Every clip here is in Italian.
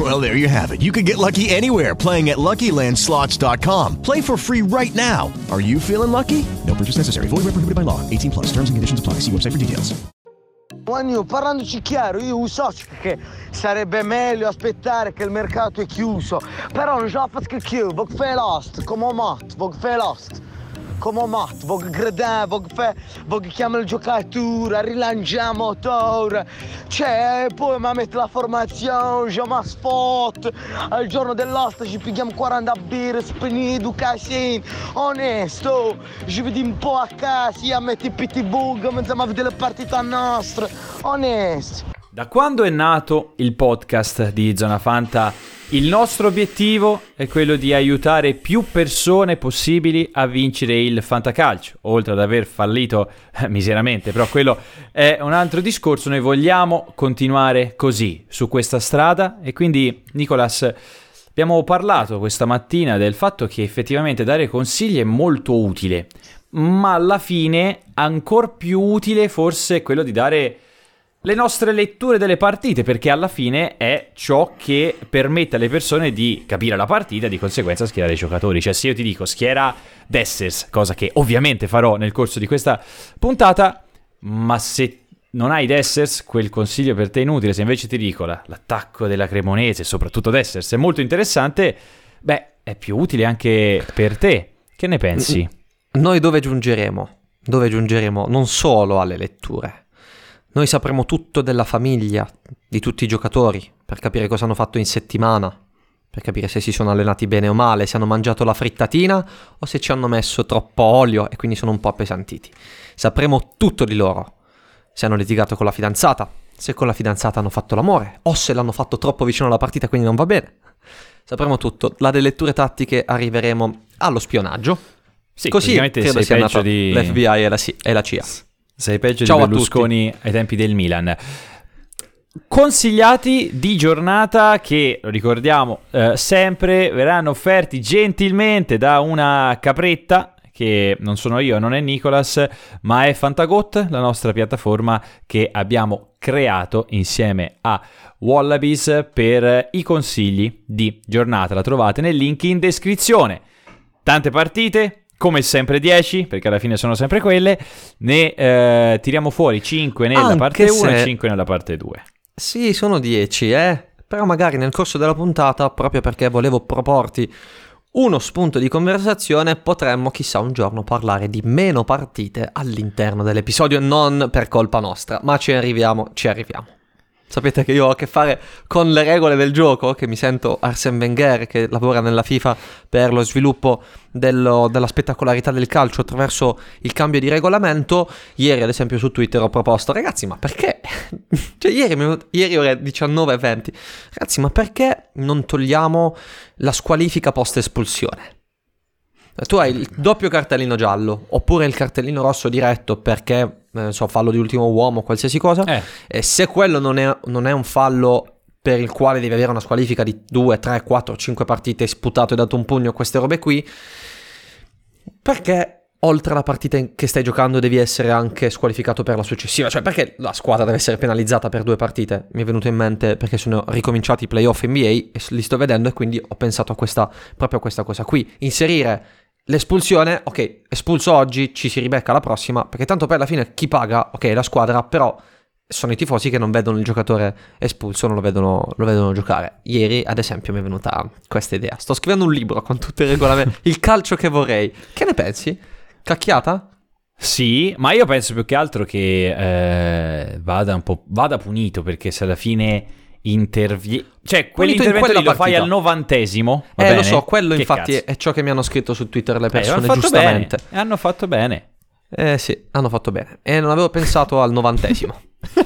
Well, there you have it. You can get lucky anywhere playing at LuckyLandSlots.com. Play for free right now. Are you feeling lucky? No purchase necessary. Void where prohibited by law. 18 plus. Terms and conditions apply. See website for details. Juanio, parlandoci chiaro, io so che sarebbe meglio aspettare che il mercato è chiuso, però non ce la faccio più, voglio fare l'host, come mat, voglio fare l'host, come mat, voglio gradare, voglio fare, voglio chiamare il giocatore, rilanciare motore, cioè, poi mi mette la formazione, je mi spot, al giorno dell'host ci pigliamo 40 birre, spenido, casino, onesto, ci vediamo un po' a casa, a mettere i pitbull, cominciamo a vedere le partite nostre, onesto. Da quando è nato il podcast di Zona Fanta, il nostro obiettivo è quello di aiutare più persone possibili a vincere il Fantacalcio, oltre ad aver fallito eh, miseramente, però quello è un altro discorso, noi vogliamo continuare così, su questa strada e quindi Nicolas abbiamo parlato questa mattina del fatto che effettivamente dare consigli è molto utile, ma alla fine ancora più utile forse è quello di dare le nostre letture delle partite, perché alla fine è ciò che permette alle persone di capire la partita e di conseguenza schierare i giocatori. Cioè, se io ti dico schiera Dessers, cosa che ovviamente farò nel corso di questa puntata, ma se non hai Dessers, quel consiglio per te è inutile. Se invece ti dico la, l'attacco della Cremonese, soprattutto Dessers, è molto interessante, beh, è più utile anche per te. Che ne pensi? Noi dove giungeremo? Dove giungeremo non solo alle letture noi sapremo tutto della famiglia, di tutti i giocatori, per capire cosa hanno fatto in settimana, per capire se si sono allenati bene o male, se hanno mangiato la frittatina o se ci hanno messo troppo olio e quindi sono un po' appesantiti. Sapremo tutto di loro, se hanno litigato con la fidanzata, se con la fidanzata hanno fatto l'amore o se l'hanno fatto troppo vicino alla partita quindi non va bene. Sapremo tutto. La delle letture tattiche arriveremo allo spionaggio. Sì, Così credo sia andato di... l'FBI e la, C- e la CIA. Sei peggio Ciao di Berlusconi ai tempi del Milan. Consigliati di giornata che, lo ricordiamo eh, sempre, verranno offerti gentilmente da una capretta che non sono io, non è Nicolas, ma è Fantagot, la nostra piattaforma che abbiamo creato insieme a Wallabies per i consigli di giornata. La trovate nel link in descrizione. Tante partite, come sempre 10, perché alla fine sono sempre quelle, ne eh, tiriamo fuori 5 nella Anche parte 1 e se- 5 nella parte 2. Sì, sono 10, eh. Però magari nel corso della puntata, proprio perché volevo proporti uno spunto di conversazione, potremmo chissà un giorno parlare di meno partite all'interno dell'episodio, non per colpa nostra, ma ci arriviamo, ci arriviamo. Sapete che io ho a che fare con le regole del gioco, che mi sento Arsene Wenger che lavora nella FIFA per lo sviluppo dello- della spettacolarità del calcio attraverso il cambio di regolamento. Ieri, ad esempio, su Twitter ho proposto, ragazzi, ma perché? cioè, ieri, ieri ore 19.20, ragazzi, ma perché non togliamo la squalifica post espulsione? Tu hai il doppio cartellino giallo oppure il cartellino rosso diretto perché, eh, so, fallo di ultimo uomo, qualsiasi cosa. Eh, E se quello non è, non è un fallo per il quale devi avere una squalifica di 2, 3, 4, 5 partite, sputato e dato un pugno, queste robe qui, perché oltre alla partita che stai giocando devi essere anche squalificato per la successiva? Cioè perché la squadra deve essere penalizzata per due partite? Mi è venuto in mente perché sono ricominciati i playoff NBA e li sto vedendo e quindi ho pensato a questa, proprio a questa cosa qui. Inserire l'espulsione, ok, espulso oggi, ci si ribecca la prossima, perché tanto poi alla fine chi paga, ok, la squadra, però sono i tifosi che non vedono il giocatore espulso, non lo vedono, lo vedono giocare. Ieri, ad esempio, mi è venuta questa idea. Sto scrivendo un libro con tutti i regolamenti, il calcio che vorrei. Che ne pensi? Cacchiata? Sì, ma io penso più che altro che eh, vada un po' vada punito perché se alla fine interviene, cioè quell'intervento lì quella lo fai al novantesimo, va eh, lo bene? so, quello Che infatti cazzo? è ciò che mi hanno scritto su Twitter le Eh, persone, hanno fatto giustamente. bene, hanno fatto bene. Eh sì, hanno fatto bene. E non avevo pensato al novantesimo.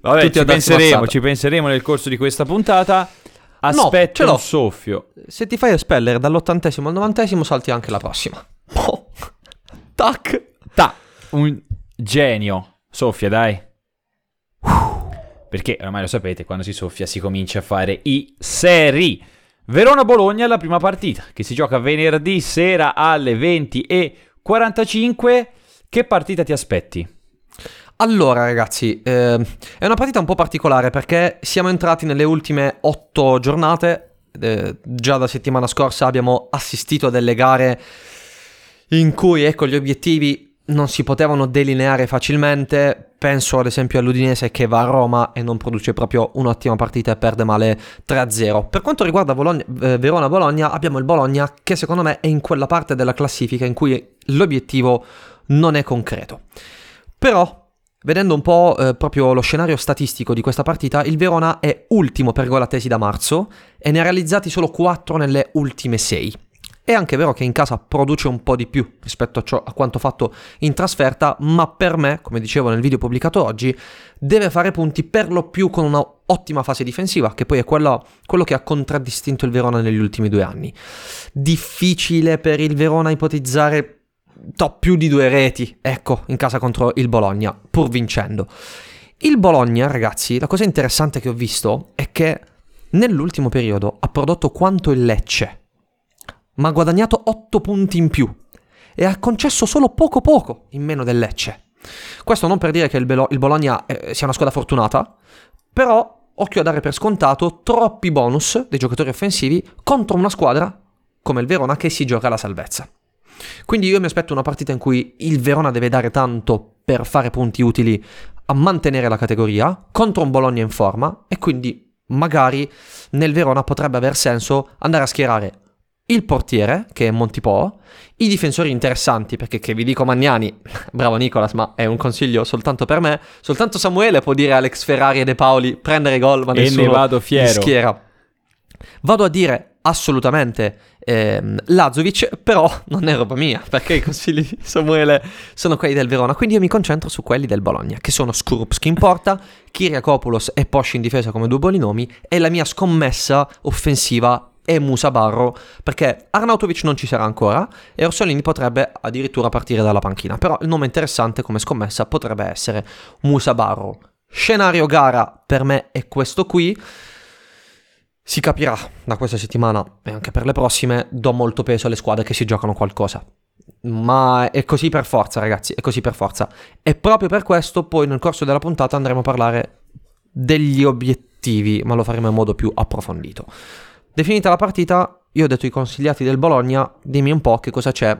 Vabbè, Tutti ci penseremo, mazzata. ci penseremo nel corso di questa puntata. No, Aspetta l'ho. un soffio. Se ti fai espellere dall'ottantesimo al novantesimo, salti anche la prossima. Oh. Tac. Ta, un genio. Soffia, dai. Perché ormai lo sapete, quando si soffia si comincia a fare i seri. Verona-Bologna è la prima partita, che si gioca venerdì sera alle 20.45. Che partita ti aspetti? Allora, ragazzi, eh, è una partita un po' particolare perché siamo entrati nelle ultime otto giornate. Eh, già da settimana scorsa abbiamo assistito a delle gare in cui, ecco, gli obiettivi non si potevano delineare facilmente. Penso ad esempio all'Udinese che va a Roma e non produce proprio un'ottima partita e perde male 3-0. Per quanto riguarda Bologna, eh, Verona-Bologna, abbiamo il Bologna che secondo me è in quella parte della classifica in cui l'obiettivo non è concreto. Però Vedendo un po' eh, proprio lo scenario statistico di questa partita, il Verona è ultimo per gol attesi da marzo e ne ha realizzati solo 4 nelle ultime 6. È anche vero che in casa produce un po' di più rispetto a, ciò, a quanto fatto in trasferta, ma per me, come dicevo nel video pubblicato oggi, deve fare punti per lo più con una ottima fase difensiva, che poi è quello, quello che ha contraddistinto il Verona negli ultimi due anni. Difficile per il Verona ipotizzare top più di due reti, ecco, in casa contro il Bologna, pur vincendo. Il Bologna, ragazzi, la cosa interessante che ho visto è che nell'ultimo periodo ha prodotto quanto il Lecce ma ha guadagnato 8 punti in più e ha concesso solo poco poco in meno del Lecce. Questo non per dire che il, Belo- il Bologna eh, sia una squadra fortunata, però occhio a dare per scontato troppi bonus dei giocatori offensivi contro una squadra come il Verona che si gioca la salvezza. Quindi io mi aspetto una partita in cui il Verona deve dare tanto per fare punti utili a mantenere la categoria contro un Bologna in forma e quindi magari nel Verona potrebbe aver senso andare a schierare il portiere, che è Montipò, i difensori interessanti, perché che vi dico Magnani, bravo Nicolas, ma è un consiglio soltanto per me, soltanto Samuele può dire a Alex Ferrari e De Paoli prendere gol, ma e nessuno ne vado fiero. schiera. Vado a dire assolutamente ehm, Lazovic, però non è roba mia, perché i consigli di Samuele sono quelli del Verona, quindi io mi concentro su quelli del Bologna, che sono Skrupski in porta, Kiriakopoulos e Posci in difesa come due buoni nomi, e la mia scommessa offensiva e Musa Barro, perché Arnautovic non ci sarà ancora e Orsolini potrebbe addirittura partire dalla panchina, però il nome interessante come scommessa potrebbe essere Musa Barro. Scenario gara per me è questo qui. Si capirà da questa settimana e anche per le prossime, do molto peso alle squadre che si giocano qualcosa. Ma è così per forza, ragazzi, è così per forza. E proprio per questo poi nel corso della puntata andremo a parlare degli obiettivi, ma lo faremo in modo più approfondito. Definita la partita, io ho detto i consigliati del Bologna, dimmi un po' che cosa c'è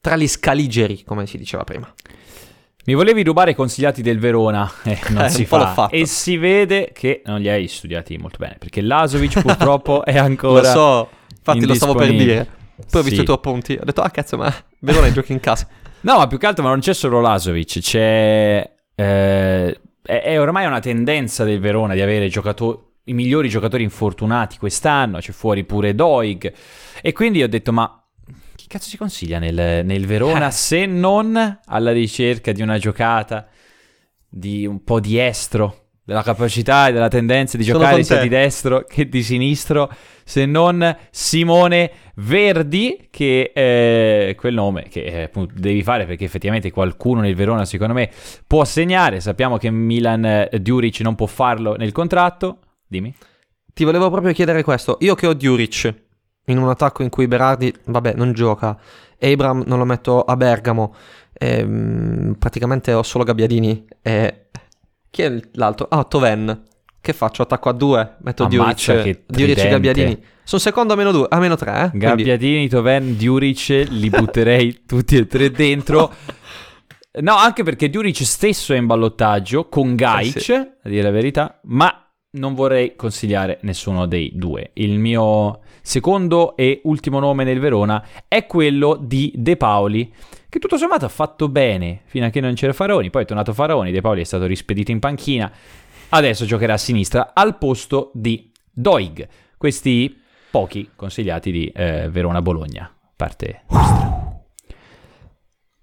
tra gli scaligeri, come si diceva prima. Mi volevi rubare i consigliati del Verona, eh, non Eh, si fa. E si vede che non li hai studiati molto bene, perché Lazovic purtroppo è ancora... Lo so, infatti lo stavo per dire. Poi ho visto Sì. i tuoi appunti, ho detto, ah cazzo, ma Verona giochi in casa. No, ma più che altro ma non c'è solo Lazovic, c'è... eh, è, è ormai una tendenza del Verona di avere giocatori, i migliori giocatori infortunati quest'anno, c'è fuori pure Doig. E quindi ho detto, ma chi cazzo si consiglia nel, nel Verona se non alla ricerca di una giocata di un po' di estro, della capacità e della tendenza di Sono giocare sia di destro che di sinistro, se non Simone Verdi, che è quel nome che eh, appunto devi fare perché effettivamente qualcuno nel Verona secondo me può segnare, sappiamo che Milan eh, Djuric non può farlo nel contratto, dimmi. Ti volevo proprio chiedere questo. Io che ho Djuric in un attacco in cui Berardi, vabbè, non gioca. Abram non lo metto a Bergamo. ehm, praticamente ho solo Gabbiadini. E... Chi è l'altro? Ah, Toven. Che faccio? Attacco a due? Metto Djuric. Djuric e. Gabbiadini. Sono secondo a meno due, a meno tre, eh? Quindi- Gabbiadini, Toven, Djuric, li butterei tutti e tre dentro. No, anche perché Djuric stesso è in ballottaggio con Gaic, Eh sì. a dire la verità, ma non vorrei consigliare nessuno dei due. Il mio secondo e ultimo nome nel Verona è quello di De Paoli, che tutto sommato ha fatto bene fino a che non c'era Faroni, poi è tornato Faroni, De Paoli è stato rispedito in panchina, adesso giocherà a sinistra al posto di Doig. Questi pochi consigliati di eh, Verona-Bologna, parte nostra.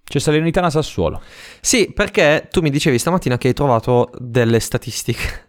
C'è Salernitana Sassuolo. Sì, perché tu mi dicevi stamattina che hai trovato delle statistiche.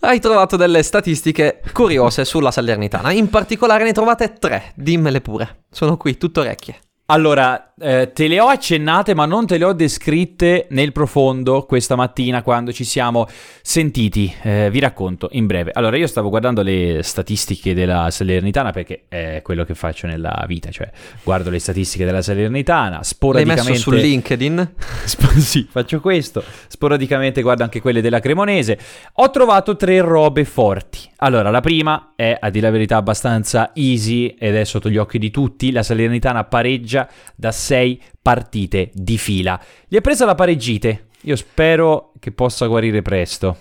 Hai trovato delle statistiche curiose sulla Salernitana. In particolare ne trovate tre. Dimmele pure. Sono qui, tutto orecchie. Allora, eh, te le ho accennate, ma non te le ho descritte nel profondo questa mattina quando ci siamo sentiti. Eh, vi racconto in breve. Allora, io stavo guardando le statistiche della Salernitana perché è quello che faccio nella vita, cioè guardo le statistiche della Salernitana, L'hai sporadicamente... messo su LinkedIn? Sp- sì, faccio questo. Sporadicamente guardo anche quelle della Cremonese. Ho trovato tre robe forti. Allora, la prima è, a dire la verità, abbastanza easy ed è sotto gli occhi di tutti. La Salernitana pareggia da sei partite di fila. Gli è presa la pareggite. Io spero che possa guarire presto.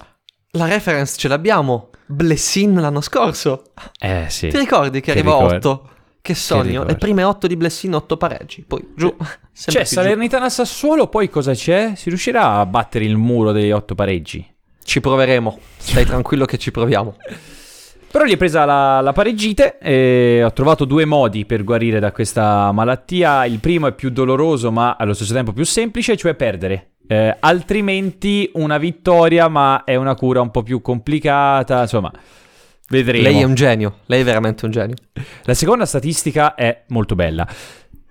La reference ce l'abbiamo. Blessin l'anno scorso. Eh sì. Ti ricordi che, Che arrivò a ricordo. 8? Che sogno. ricordo. Le prime 8 di Blessin, 8 pareggi. Poi giù. C'è più giù. Salernitana Sassuolo, poi cosa c'è? Si riuscirà a battere il muro degli otto pareggi? Ci proveremo. Stai tranquillo che ci proviamo. Però gli è presa la, la pareggite e ho trovato due modi per guarire da questa malattia. Il primo è più doloroso ma allo stesso tempo più semplice, cioè perdere. Eh, altrimenti una vittoria ma è una cura un po' più complicata, insomma, vedremo. Lei è un genio. Lei è veramente un genio. La seconda statistica è molto bella.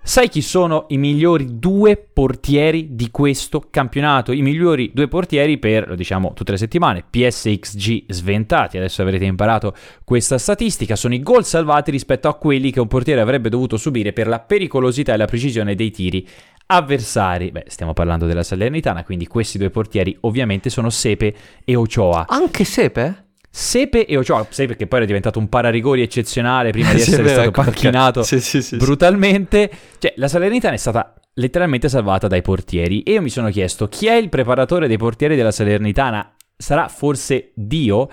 Sai chi sono i migliori due portieri di questo campionato? I migliori due portieri per, lo diciamo tutte le settimane, PSXG sventati. Adesso avrete imparato questa statistica. Sono i gol salvati rispetto a quelli che un portiere avrebbe dovuto subire per la pericolosità e la precisione dei tiri avversari. Beh, stiamo parlando della Salernitana, quindi questi due portieri ovviamente sono Sepe e Ochoa. Anche Sepe? Sepe e Ochoa, Sepe che poi era diventato un pararigori eccezionale prima di essere stato panchinato Sì, sì, sì, brutalmente. Cioè, la Salernitana è stata letteralmente salvata dai portieri e io mi sono chiesto chi è il preparatore dei portieri della Salernitana? Sarà forse Dio?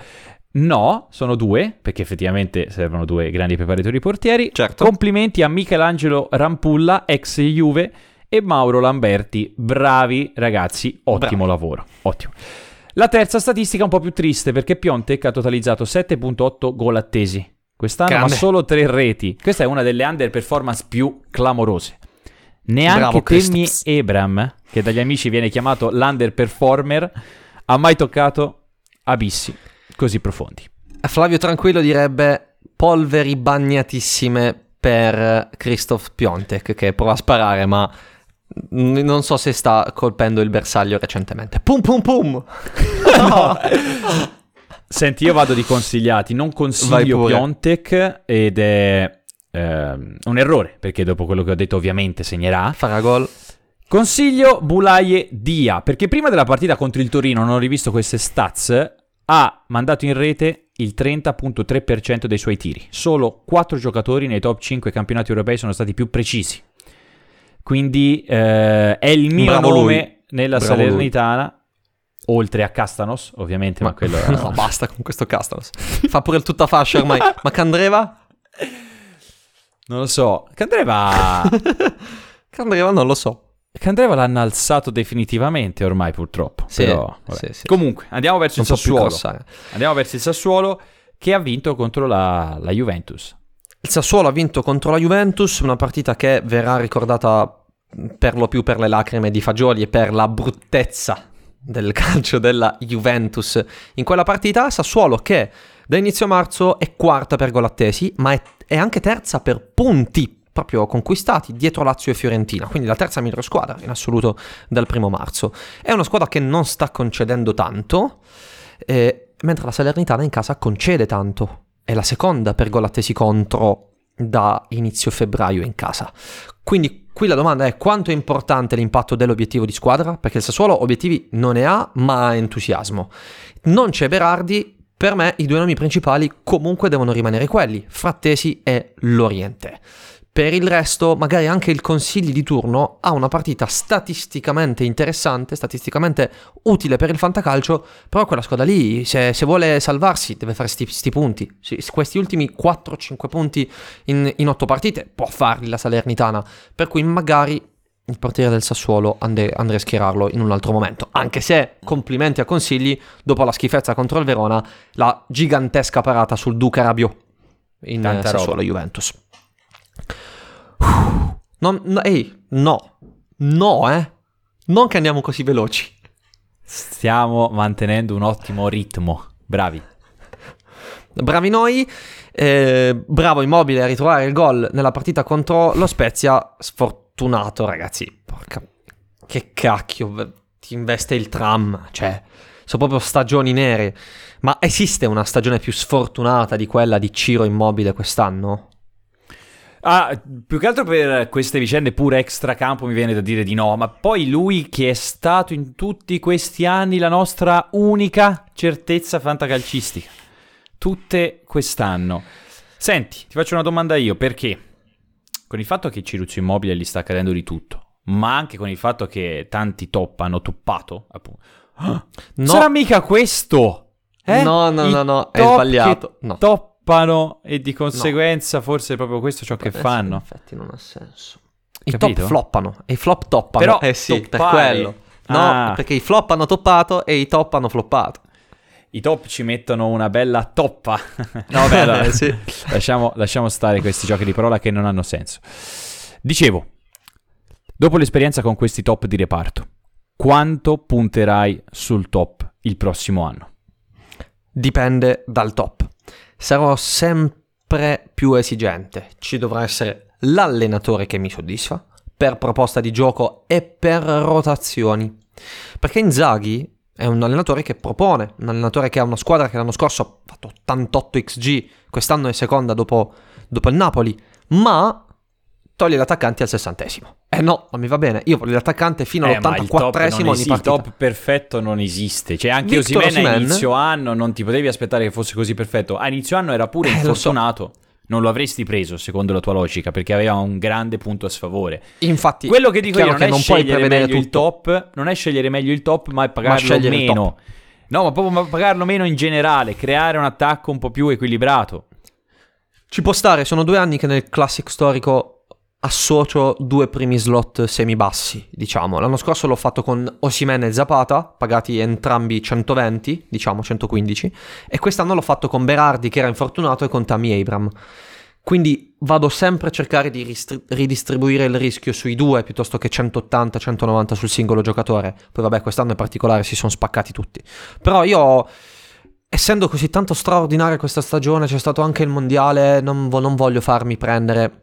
No, sono due, perché effettivamente servono due grandi preparatori portieri. Certo. Complimenti a Michelangelo Rampulla, ex Juve, e Mauro Lamberti. Bravi ragazzi, ottimo lavoro. Ottimo. La terza statistica è un po' più triste perché Piontek ha totalizzato 7.8 gol attesi quest'anno, Grande. ma solo tre reti. Questa è una delle underperformance più clamorose. Neanche Christophs. Ebram, che dagli amici viene chiamato l'underperformer, ha mai toccato abissi così profondi. Flavio Tranquillo direbbe polveri bagnatissime per Christoph Piontek che prova a sparare ma non so se sta colpendo il bersaglio recentemente. Pum pum pum! No. Senti, io vado di consigliati, non consiglio. Piontek ed è ehm, un errore, perché dopo quello che ho detto ovviamente segnerà. Farà gol. Consiglio Bulaye Dia, perché prima della partita contro il Torino, non ho rivisto queste stats, ha mandato in rete il 30.3% dei suoi tiri. Solo 4 giocatori nei top 5 campionati europei sono stati più precisi. Quindi eh, è il mio Bravo nome lui. nella Bravo Salernitana, oltre a Castanos, ovviamente, ma, quello no, basta con questo Castanos. Fa pure il tutta fascia ormai. Ma Candreva? non lo so. Candreva Candreva non lo so. Candreva l'hanno alzato definitivamente ormai purtroppo. Sì, però, sì, sì. Comunque, andiamo verso Non il Sassuolo. Andiamo verso il Sassuolo che ha vinto contro la, la Juventus. Il Sassuolo ha vinto contro la Juventus, una partita che verrà ricordata per lo più per le lacrime di Fagioli e per la bruttezza del calcio della Juventus. In quella partita Sassuolo che da inizio marzo è quarta per gol attesi, ma è, è anche terza per punti proprio conquistati dietro Lazio e Fiorentina, quindi la terza migliore squadra in assoluto dal primo marzo. È una squadra che non sta concedendo tanto, eh, mentre la Salernitana in casa concede tanto. È la seconda per gol attesi contro da inizio febbraio in casa. Quindi qui la domanda è quanto è importante l'impatto dell'obiettivo di squadra? Perché il Sassuolo obiettivi non ne ha, ma ha entusiasmo. Non c'è Berardi, per me i due nomi principali comunque devono rimanere quelli, Frattesi e Loriente. Per il resto, magari anche il consigli di turno ha una partita statisticamente interessante, statisticamente utile per il fantacalcio, però quella squadra lì, se, se vuole salvarsi, deve fare sti, sti punti. Sì, questi ultimi 4-5 punti in, in 8 partite può farli la Salernitana, per cui magari il portiere del Sassuolo ande- andrei a schierarlo in un altro momento. Anche se, complimenti a consigli, dopo la schifezza contro il Verona, la gigantesca parata sul Duca Rabiot in roba. Sassuolo-Juventus. No, no, ehi, no, no, eh. Non che andiamo così veloci. Stiamo mantenendo un ottimo ritmo. Bravi. Bravi noi, eh, bravo Immobile a ritrovare il gol nella partita contro lo Spezia. Sfortunato, ragazzi, porca... Che cacchio, ti investe il tram, cioè... Sono proprio stagioni nere. Ma esiste una stagione più sfortunata di quella di Ciro Immobile quest'anno? Ah, più che altro per queste vicende pure extracampo mi viene da dire di no, ma poi lui che è stato in tutti questi anni la nostra unica certezza fantacalcistica. Tutte quest'anno. Senti, ti faccio una domanda io, perché? Con il fatto che Ciruzzo Immobile gli sta accadendo di tutto, ma anche con il fatto che tanti top hanno toppato, appunto. Ah, No. Sarà mica questo? Eh? No, no, I no, no, è top sbagliato. No. Toppano e di conseguenza forse è proprio questo ciò che Eh fanno. In effetti non ha senso. I Capito? top floppano e i flop toppano. Però eh sì, per quello. No, Ah. perché i flop hanno toppato e i top hanno floppato. I top ci mettono una bella toppa. no, allora, Eh, sì. lasciamo, lasciamo stare questi giochi di parola che non hanno senso. Dicevo, dopo l'esperienza con questi top di reparto, quanto punterai sul top il prossimo anno? Dipende dal top. Sarò sempre più esigente. Ci dovrà essere l'allenatore che mi soddisfa per proposta di gioco e per rotazioni. Perché Inzaghi è un allenatore che propone, un allenatore che ha una squadra che l'anno scorso ha fatto 88 XG, quest'anno è seconda dopo, dopo il Napoli, ma toglie gli attaccanti al sessantesimo. Eh no, non mi va bene. Io voglio l'attaccante fino Eh, ma il top, all'84esimo non ogni esi- il partita. top perfetto non esiste. Cioè, anche Osimhen a inizio anno non ti potevi aspettare che fosse così perfetto. A inizio anno era pure Eh, lo so. infortunato. Non lo avresti preso, secondo la tua logica, perché aveva un grande punto a sfavore. Infatti, Quello che dico io non che è non puoi scegliere prevedere meglio il tutto. top, non è scegliere meglio il top, ma è pagarlo il meno. No, ma proprio ma pagarlo meno in generale, creare un attacco un po' più equilibrato. Ci può stare, sono due anni che nel classic storico associo due primi slot semi-bassi, diciamo. L'anno scorso l'ho fatto con Osimene e Zapata, pagati entrambi 120, diciamo 115, e quest'anno l'ho fatto con Berardi che era infortunato e con Tammy Abram. Quindi vado sempre a cercare di ristri- ridistribuire il rischio sui due piuttosto che 180-190 sul singolo giocatore. Poi vabbè, quest'anno in particolare si sono spaccati tutti. Però io essendo così tanto straordinaria questa stagione, c'è stato anche il mondiale, non, vo- non voglio farmi prendere.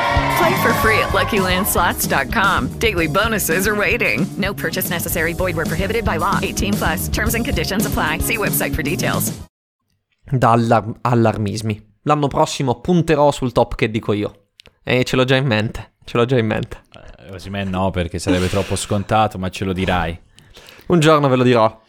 Play for free at LuckyLandSlots.com. Daily bonuses are waiting. No purchase necessary. Void where prohibited by law. 18 plus. Terms and conditions apply. See website for details. Da allar- allarmismi. L'anno prossimo punterò sul top che dico io. E ce l'ho già in mente. Ce l'ho già in mente. Eh, Osimhen no, perché sarebbe troppo scontato, ma ce lo dirai. Un giorno ve lo dirò.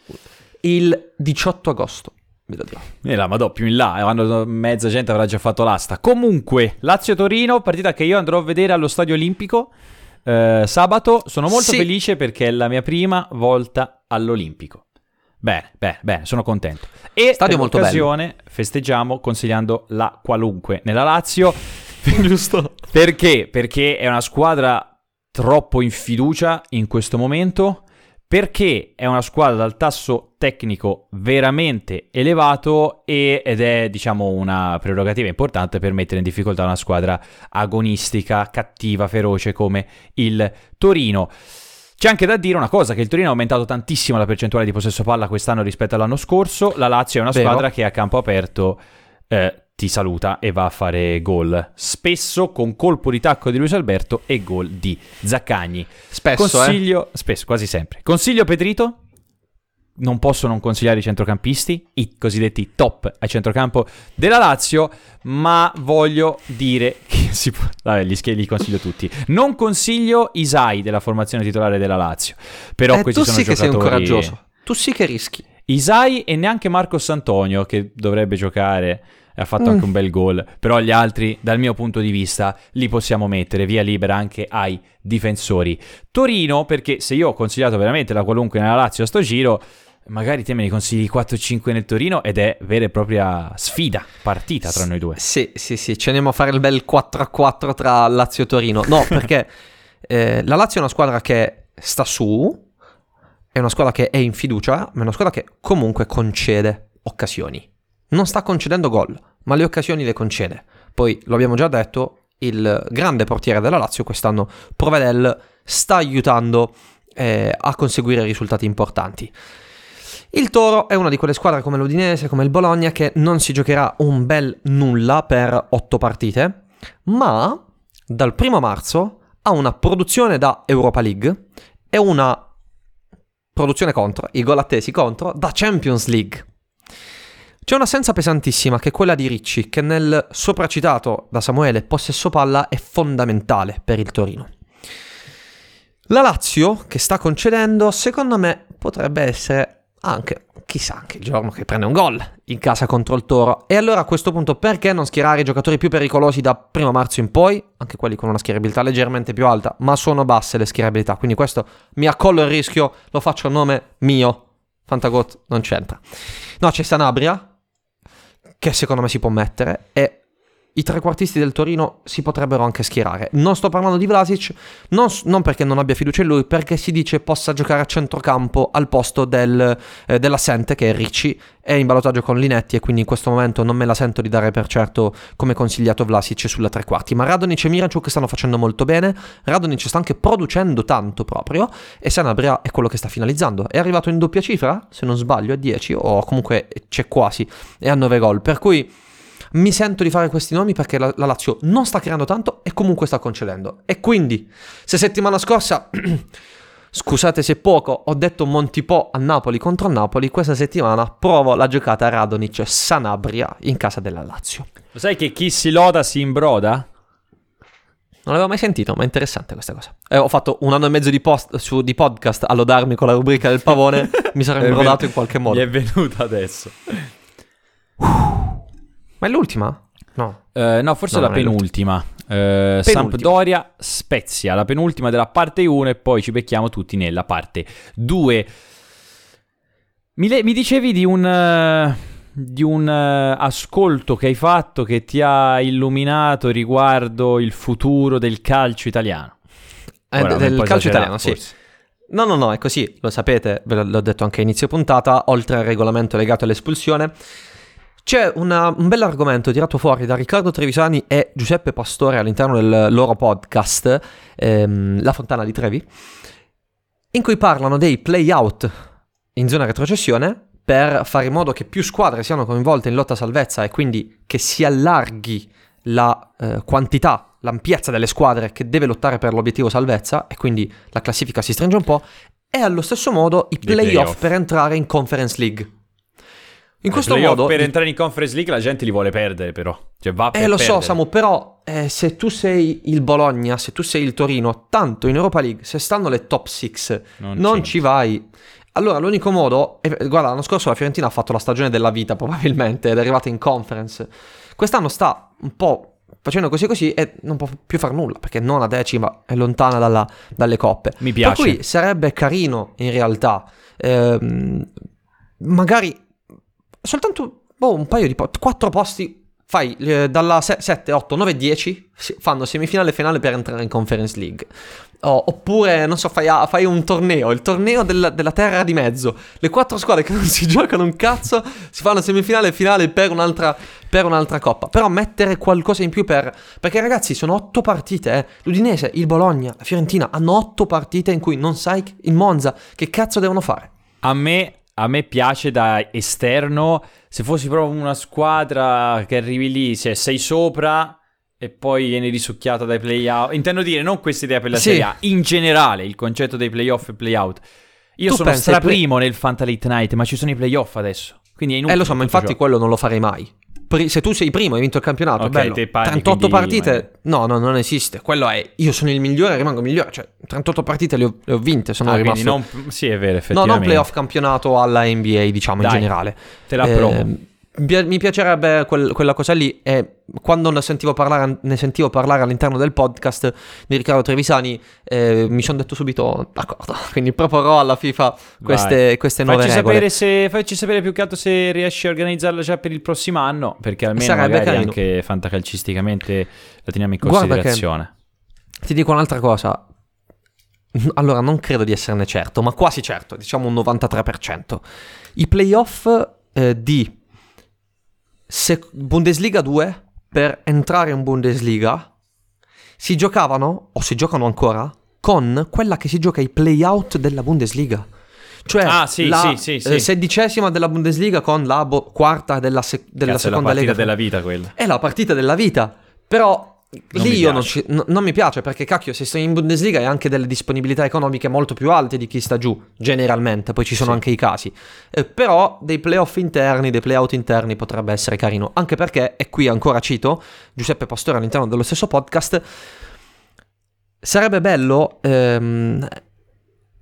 Il 18 agosto. Lo dirò. E la madò più in là, quando mezza gente avrà già fatto l'asta. Comunque, Lazio-Torino, partita che io andrò a vedere allo Stadio Olimpico eh, sabato. Sono molto Sì. felice perché è la mia prima volta all'Olimpico. Bene, bene, bene, sono contento. E Stadio molto l'occasione festeggiamo consigliando la qualunque nella Lazio. Giusto. Perché? Perché è una squadra troppo in fiducia in questo momento. Perché è una squadra dal tasso tecnico veramente elevato e- ed è, diciamo, una prerogativa importante per mettere in difficoltà una squadra agonistica, cattiva, feroce come il Torino. C'è anche da dire una cosa, che il Torino ha aumentato tantissimo la percentuale di possesso palla quest'anno rispetto all'anno scorso. La Lazio è una Vero. squadra che a campo aperto eh, ti saluta e va a fare gol. Spesso con colpo di tacco di Luis Alberto e gol di Zaccagni. Spesso, eh. Consiglio, spesso, quasi sempre. Consiglio Pedrito. Non posso non consigliare i centrocampisti, i cosiddetti top a centrocampo della Lazio, ma voglio dire che si può... Vabbè, li, li consiglio tutti. Non consiglio Isai della formazione titolare della Lazio, però Eh, questi tu sono sì che sei un giocatori... coraggioso. Tu sì che rischi. Isai e neanche Marcos Antonio che dovrebbe giocare e ha fatto Mm. anche un bel gol, però gli altri dal mio punto di vista li possiamo mettere via libera anche ai difensori. Torino perché se io ho consigliato veramente la qualunque nella Lazio a sto giro, magari te me ne consigli 4-5 nel Torino ed è vera e propria sfida, partita tra noi due. Sì, sì, sì, ci andiamo a fare il bel 4-4 tra Lazio e Torino. No, perché eh, la Lazio è una squadra che sta su, è una squadra che è in fiducia, ma è una squadra che comunque concede occasioni. Non sta concedendo gol, ma le occasioni le concede. Poi, lo abbiamo già detto, il grande portiere della Lazio quest'anno, Provedel, sta aiutando eh, a conseguire risultati importanti. Il Toro è una di quelle squadre come l'Udinese, come il Bologna, che non si giocherà un bel nulla per otto partite, ma dal primo marzo ha una produzione da Europa League e una produzione contro, i gol attesi contro, da Champions League. C'è un'assenza pesantissima che è quella di Ricci, che nel sopracitato da Samuele possesso palla è fondamentale per il Torino. La Lazio, che sta concedendo, secondo me potrebbe essere anche, chissà, anche il giorno che prende un gol in casa contro il Toro. E allora a questo punto perché non schierare i giocatori più pericolosi da primo marzo in poi? Anche quelli con una schierabilità leggermente più alta, ma sono basse le schierabilità. Quindi questo mi accollo il rischio, lo faccio a nome mio. Fantagot non c'entra. No, c'è Sanabria, che secondo me si può mettere, e i trequartisti del Torino si potrebbero anche schierare. Non sto parlando di Vlasic, non, non, perché non abbia fiducia in lui, perché si dice possa giocare a centrocampo al posto del, eh, dell'assente, che è Ricci, è in ballottaggio con Linetti e quindi in questo momento non me la sento di dare per certo come consigliato Vlasic sulla tre quarti. Ma Radonic e Miraciuk stanno facendo molto bene, Radonic sta anche producendo tanto proprio e Sanabria è quello che sta finalizzando. È arrivato in doppia cifra, se non sbaglio, a 10 o comunque c'è quasi, e a 9 gol. Per cui mi sento di fare questi nomi perché la, la Lazio non sta creando tanto e comunque sta concedendo. E quindi, se settimana scorsa... Scusate se poco, ho detto Montipò a Napoli contro Napoli, questa settimana provo la giocata Radonic Sanabria in casa della Lazio. Lo sai che chi si loda si imbroda? Non l'avevo mai sentito, ma è interessante questa cosa. Eh, ho fatto un anno e mezzo di, post, su, di podcast a lodarmi con la rubrica del pavone, mi sarei imbrodato in qualche modo. Mi è venuta adesso. Ma è l'ultima? No. Uh, no, forse no, la penultima. Uh, Sampdoria Spezia, la penultima della parte 1 e poi ci becchiamo tutti nella parte 2. Mi, le- mi dicevi di un, uh, di un ascolto che hai fatto che ti ha illuminato riguardo il futuro del calcio italiano. Eh, Ora, del calcio italiano, forse. sì. No, no, no, è così, lo sapete, ve l'ho detto anche a inizio puntata, oltre al regolamento legato all'espulsione c'è una, un bell'argomento tirato fuori da Riccardo Trevisani e Giuseppe Pastore all'interno del loro podcast, ehm, La Fontana di Trevi, in cui parlano dei play-out in zona retrocessione per fare in modo che più squadre siano coinvolte in lotta salvezza e quindi che si allarghi la eh, quantità, l'ampiezza delle squadre che deve lottare per l'obiettivo salvezza e quindi la classifica si stringe un po' e allo stesso modo i play-off, play-off. per entrare in Conference League. In questo modo... Per entrare in Conference League la gente li vuole perdere però. Cioè va per Eh lo perdere. so Samu, però eh, se tu sei il Bologna, se tu sei il Torino, tanto in Europa League, se stanno le top 6, non, non ci vai. Allora l'unico modo... Eh, guarda, l'anno scorso la Fiorentina ha fatto la stagione della vita probabilmente ed è arrivata in Conference. Quest'anno sta un po' facendo così così e non può più fare nulla perché non a decima è lontana dalla, dalle coppe. Mi piace. Per cui sarebbe carino in realtà ehm, magari soltanto boh, un paio di posti, quattro posti fai eh, dalla 7, 8, 9, 10 fanno semifinale e finale per entrare in Conference League. Oh, oppure, non so, fai, fai, un torneo, il torneo del, della terra di mezzo. Le quattro squadre che non si giocano un cazzo si fanno semifinale e finale per un'altra, per un'altra coppa. Però mettere qualcosa in più per... Perché ragazzi, sono otto partite, eh. L'Udinese, il Bologna, la Fiorentina hanno otto partite in cui non sai in Monza che cazzo devono fare. A me a me piace da esterno, se fossi proprio una squadra che arrivi lì, se sei sopra e poi vieni risucchiata dai playout. Intendo dire, non questa idea per la sì. Serie A, in generale il concetto dei playoff e playout. Io tu sono straprimo play... nel Fanta Late Night, ma ci sono i playoff adesso. Quindi è inutile. Eh lo so, ma infatti quello non lo farei mai se tu sei primo hai vinto il campionato, okay, bello. Pari, 38 partite, rimane. no, no, non esiste. Quello è, io sono il migliore, rimango migliore. Cioè, 38 partite le ho, le ho vinte, sono ah, rimasto... Non, sì, è vero, effettivamente. No, non playoff campionato alla NBA, diciamo, Dai, in generale. Te la provo. Eh, mi piacerebbe quel, quella cosa lì e quando ne sentivo, parlare, ne sentivo parlare all'interno del podcast di Riccardo Trevisani eh, mi sono detto subito d'accordo, quindi proporrò alla FIFA queste, queste nuove facci regole. Sapere se, facci sapere più che altro se riesci a organizzarla già per il prossimo anno, perché almeno Sarebbe magari carino. anche fantacalcisticamente la teniamo in considerazione. ti dico un'altra cosa, allora non credo di esserne certo, ma quasi certo, diciamo un 93%. I playoff eh, di se- Bundesliga 2, per entrare in Bundesliga, si giocavano, o si giocano ancora, con quella che si gioca ai playout della Bundesliga. Cioè Ah, sì, la sì, sì, eh, sedicesima della Bundesliga con la bo- quarta della, se- della Cazzo, è la seconda partita lega. della vita quella. È la partita della vita. Però Non lì io non, ci- no- non mi piace perché cacchio, se sei in Bundesliga hai anche delle disponibilità economiche molto più alte di chi sta giù, generalmente, poi ci sono anche i casi. Eh, però dei playoff interni, dei playout interni potrebbe essere carino, anche perché, e qui ancora cito Giuseppe Pastore all'interno dello stesso podcast, sarebbe bello ehm,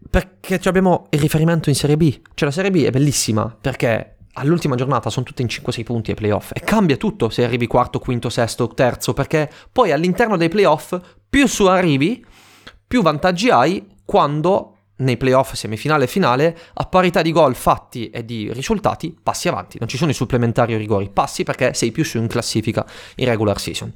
perché abbiamo il riferimento in Serie B, cioè la Serie B è bellissima perché all'ultima giornata sono tutte in 5-6 punti ai playoff e cambia tutto se arrivi quarto, quinto, sesto, terzo, perché poi all'interno dei playoff più su arrivi, più vantaggi hai quando nei playoff semifinale e finale a parità di gol fatti e di risultati passi avanti, non ci sono i supplementari o rigori, passi perché sei più su in classifica in regular season.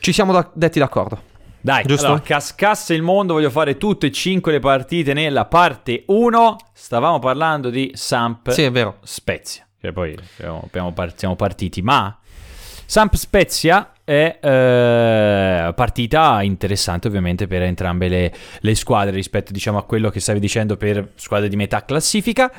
Ci siamo da- detti d'accordo. Dai, Giusto? allora, cascasse il mondo, voglio fare tutte e cinque le partite nella parte 1. Stavamo parlando di Samp Sì, è vero. Spezia. Cioè, poi par- siamo partiti, ma Samp Spezia è eh, partita interessante ovviamente per entrambe le, le squadre rispetto diciamo a quello che stavi dicendo per squadre di metà classifica.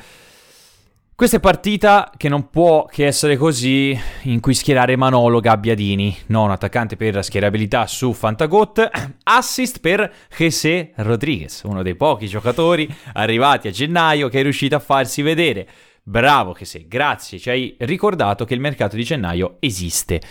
Questa è partita che non può che essere così in cui schierare Manolo Gabbiadini, non attaccante per schierabilità su Fantagot, assist per José Rodriguez, uno dei pochi giocatori arrivati a gennaio che è riuscito a farsi vedere. Bravo José, grazie, ci hai ricordato che il mercato di gennaio esiste.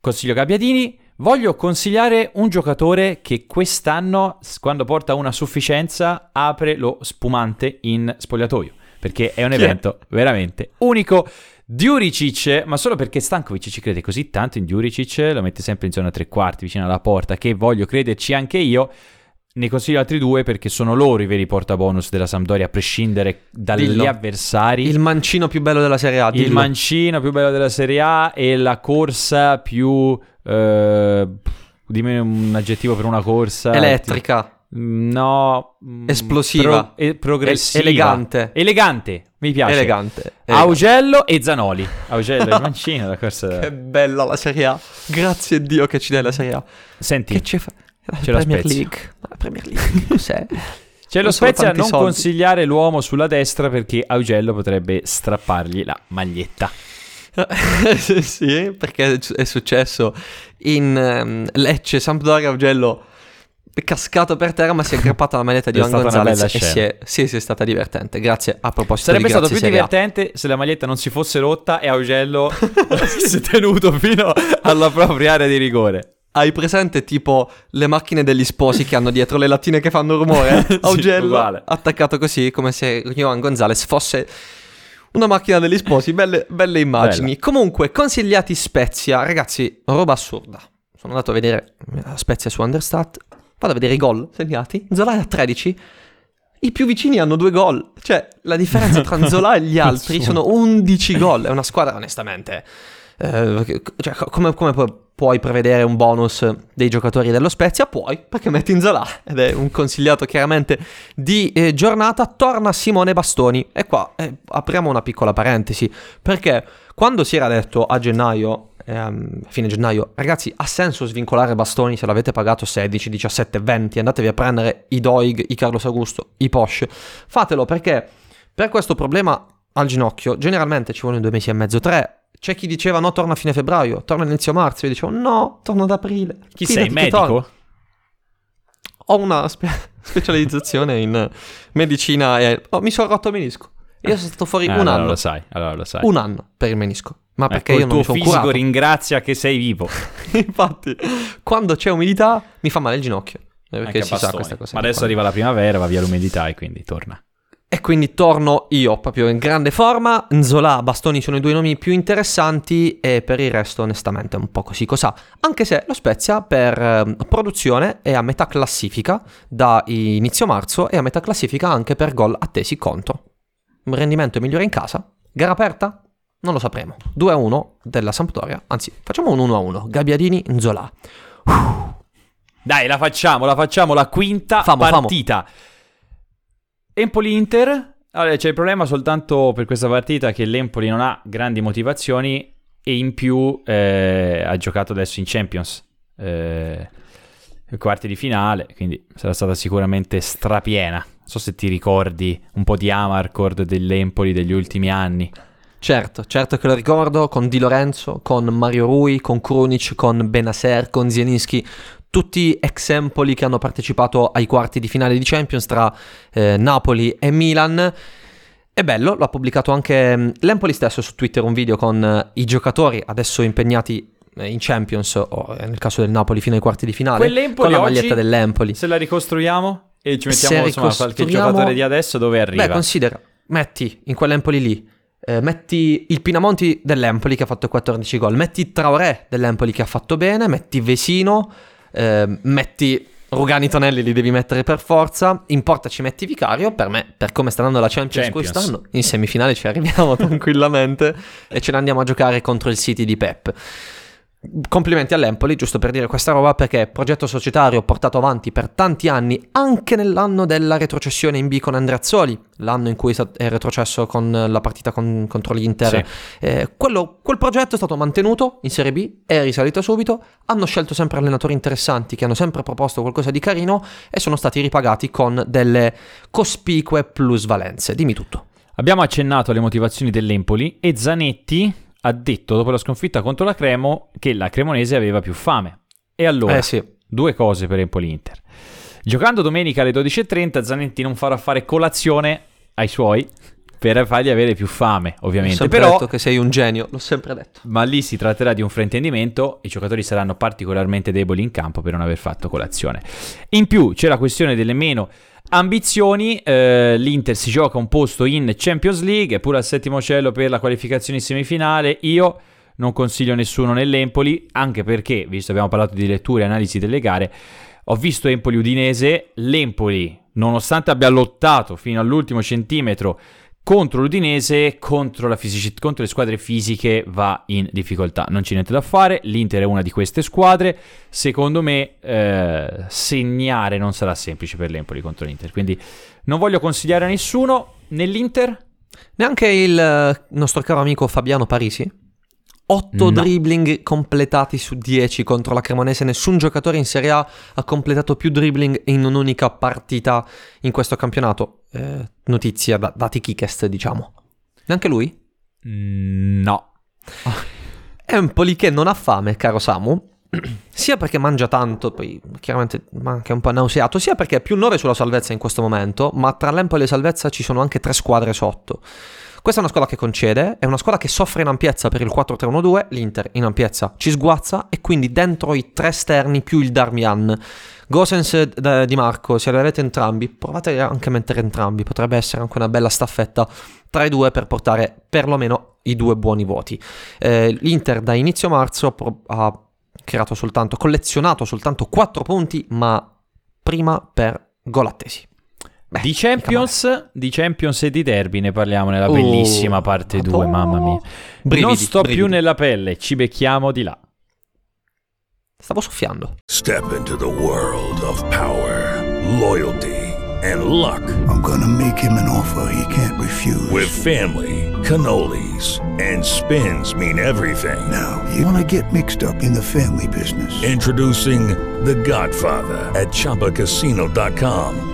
Consiglio Gabbiadini, voglio consigliare un giocatore che quest'anno, quando porta una sufficienza, apre lo spumante in spogliatoio, perché è un Chi evento veramente unico. Diuricic, ma solo perché Stankovic ci crede così tanto in Diuricic, lo mette sempre in zona tre quarti vicino alla porta, che voglio crederci anche io. Ne consiglio altri due perché sono loro i veri portabonus della Sampdoria, a prescindere dagli Dillo. avversari. Il mancino più bello della Serie A. Il dillo. mancino più bello della Serie A e la corsa più... Eh, dimmi un aggettivo per una corsa. Elettrica. Mm, No. mm, Esplosiva. pro- e- progressiva. Elegante. Elegante. Mi piace. Elegante. Elegante. Augello e Zanoli. Augello e mancino, la corsa... Che bella la Serie A. Grazie a Dio che ci dai la Serie A. Senti, Che ci fa? La C'è la Premier Spezia. League. La Premier League. Cos'è? c'è lo Non sono Spezia a non soldi. consigliare l'uomo sulla destra perché Augello potrebbe strappargli la maglietta. sì, perché è successo in ehm, Lecce, Sampdoria, Augello cascato per terra ma si è aggrappato alla maglietta di Juan Gonzalez bella e si è, sì, sì, è stata divertente. Grazie a proposito Sarebbe stato più divertente se la maglietta non si fosse rotta e Augello si è tenuto fino alla propria area di rigore. Hai presente tipo le macchine degli sposi che hanno dietro le lattine che fanno rumore? Sì, Augello uguale. attaccato così come se Juan Gonzalez fosse una macchina degli sposi, belle, belle immagini. Comunque, consigliati Spezia, ragazzi, roba assurda. Sono andato a vedere la Spezia su Understat, vado a vedere i gol segnati, Zola è a 13, i più vicini hanno due gol, cioè la differenza tra Zola e gli altri sono 11 gol, è una squadra onestamente... eh, cioè, co- come, come pu- puoi prevedere un bonus dei giocatori dello Spezia? Puoi, perché metti in Zola ed è un consigliato chiaramente di eh, giornata. Torna Simone Bastoni. E qua eh, apriamo una piccola parentesi perché quando si era detto a gennaio, ehm, fine gennaio, ragazzi, ha senso svincolare Bastoni se l'avete pagato 16, 17, 20, andatevi a prendere i Doig, i Carlos Augusto, i Porsche, fatelo perché per questo problema al ginocchio generalmente ci vogliono due mesi e mezzo, tre. C'è chi diceva no, torna a fine febbraio, torna inizio marzo. Io dicevo no, torno ad aprile. Chi Fidati sei, medico? Ho una spe- specializzazione in medicina e oh, mi sono rotto il menisco. Io sono stato fuori Eh, un allora anno. lo sai, allora lo sai. Un anno per il menisco. Ma perché Ecco, io non il mi tuo sono fisico curato. ringrazia che sei vivo. Infatti, quando c'è umidità mi fa male il ginocchio. Eh, Perché si sa bastoni. questa cosa. Ma adesso qua. arriva la primavera, va via l'umidità e quindi torna. E quindi torno io proprio in grande forma. Nzola, Bastoni sono i due nomi più interessanti e per il resto onestamente un po' così cos'ha. Anche se lo Spezia per eh, produzione è a metà classifica da inizio marzo e a metà classifica anche per gol attesi contro. Un rendimento migliore in casa. Gara aperta? Non lo sapremo. 2-1 della Sampdoria. Anzi, facciamo un 1-1. Gabbiadini, Nzola. Dai, la facciamo, la facciamo, la quinta famo. partita. Empoli-Inter. Allora, c'è il problema soltanto per questa partita che l'Empoli non ha grandi motivazioni. e in più eh, ha giocato adesso in Champions, eh, quarti di finale, quindi sarà stata sicuramente strapiena. Non so se ti ricordi un po' di Amarcord dell'Empoli degli ultimi anni. Certo, certo che lo ricordo, con Di Lorenzo, con Mario Rui, con Krunic, con Benaser, con Zielinski, tutti ex Empoli che hanno partecipato ai quarti di finale di Champions tra eh, Napoli e Milan. È bello, lo ha pubblicato anche mm, l'Empoli stesso su Twitter un video con eh, i giocatori adesso impegnati eh, in Champions o eh, nel caso del Napoli fino ai quarti di finale con la maglietta dell'Empoli. Se la ricostruiamo e ci mettiamo Se insomma qualche ricostruiamo- giocatore di adesso dove arriva? Beh, considera, metti in quell'Empoli lì, eh, metti il Pinamonti dell'Empoli che ha fatto 14 gol, metti Traoré dell'Empoli che ha fatto bene, metti Vesino, eh, metti Rugani Tonelli li devi mettere per forza, in porta ci metti Vicario, per me, per come sta andando la Champions, Champions. quest'anno, in semifinale ci arriviamo tranquillamente e ce ne andiamo a giocare contro il City di Pep. Complimenti all'Empoli, giusto per dire questa roba, perché progetto societario portato avanti per tanti anni, anche nell'anno della retrocessione in B con Andreazzoli, l'anno in cui è retrocesso con la partita con- contro l'Inter. Sì. Eh, quello- quel progetto è stato mantenuto in Serie B, è risalito subito, hanno scelto sempre allenatori interessanti che hanno sempre proposto qualcosa di carino e sono stati ripagati con delle cospicue plusvalenze. Dimmi tutto. Abbiamo accennato alle motivazioni dell'Empoli e Zanetti ha detto dopo la sconfitta contro la Cremo che la Cremonese aveva più fame. E allora, Eh sì. due cose per Empoli-Inter. Giocando domenica alle 12.30 Zanetti non farà fare colazione ai suoi per fargli avere più fame, Ho ovviamente. sempre Però detto che sei un genio, l'ho sempre detto. ma lì si tratterà di un fraintendimento, i giocatori saranno particolarmente deboli in campo per non aver fatto colazione. In più c'è la questione delle meno ambizioni, eh, l'Inter si gioca un posto in Champions League, pure al settimo cielo per la qualificazione in semifinale, io non consiglio nessuno nell'Empoli, anche perché, visto che abbiamo parlato di letture e analisi delle gare, ho visto Empoli-Udinese, l'Empoli, nonostante abbia lottato fino all'ultimo centimetro contro l'Udinese, contro, la fisici- contro le squadre fisiche va in difficoltà. Non c'è niente da fare, l'Inter è una di queste squadre. Secondo me eh, segnare non sarà semplice per l'Empoli contro l'Inter, quindi non voglio consigliare a nessuno nell'Inter. Neanche il eh, nostro caro amico Fabiano Parisi? 8 No. dribbling completati su 10 contro la Cremonese. Nessun giocatore in Serie A ha completato più dribbling in un'unica partita in questo campionato. Eh, notizia da, dati Kikest, diciamo. Neanche lui? Mm, No. Empoli che non ha fame, caro Samu. Sia perché mangia tanto, poi chiaramente ma anche un po' nauseato, sia perché è più 9 sulla salvezza in questo momento, ma tra l'Empoli e salvezza ci sono anche tre squadre sotto. Questa è una squadra che concede, è una squadra che soffre in ampiezza per il 4-3-1-2, l'Inter in ampiezza ci sguazza e quindi dentro i tre esterni più il Darmian. Gosens e Di Marco, se li avete entrambi, provate anche a mettere entrambi, potrebbe essere anche una bella staffetta tra i due per portare perlomeno i due buoni voti. Eh, L'Inter da inizio marzo ha creato soltanto, collezionato soltanto 4 punti, ma prima per gol attesi. Beh, di Champions, di Champions e di Derby ne parliamo nella Oh, bellissima parte 2, mamma mia. Brividi, non sto brividi. più nella pelle, ci becchiamo di là. Stavo soffiando. Step into the world of power, loyalty, and luck. I'm gonna make him an offer he can't refuse. With family, cannolis, and spins mean everything. Now, you wanna get mixed up in the family business. Introducing The Godfather at ChumbaCasino.com.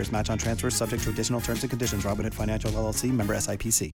years. Match on transfers subject to additional terms and conditions. Robinhood Financial LLC member SIPC.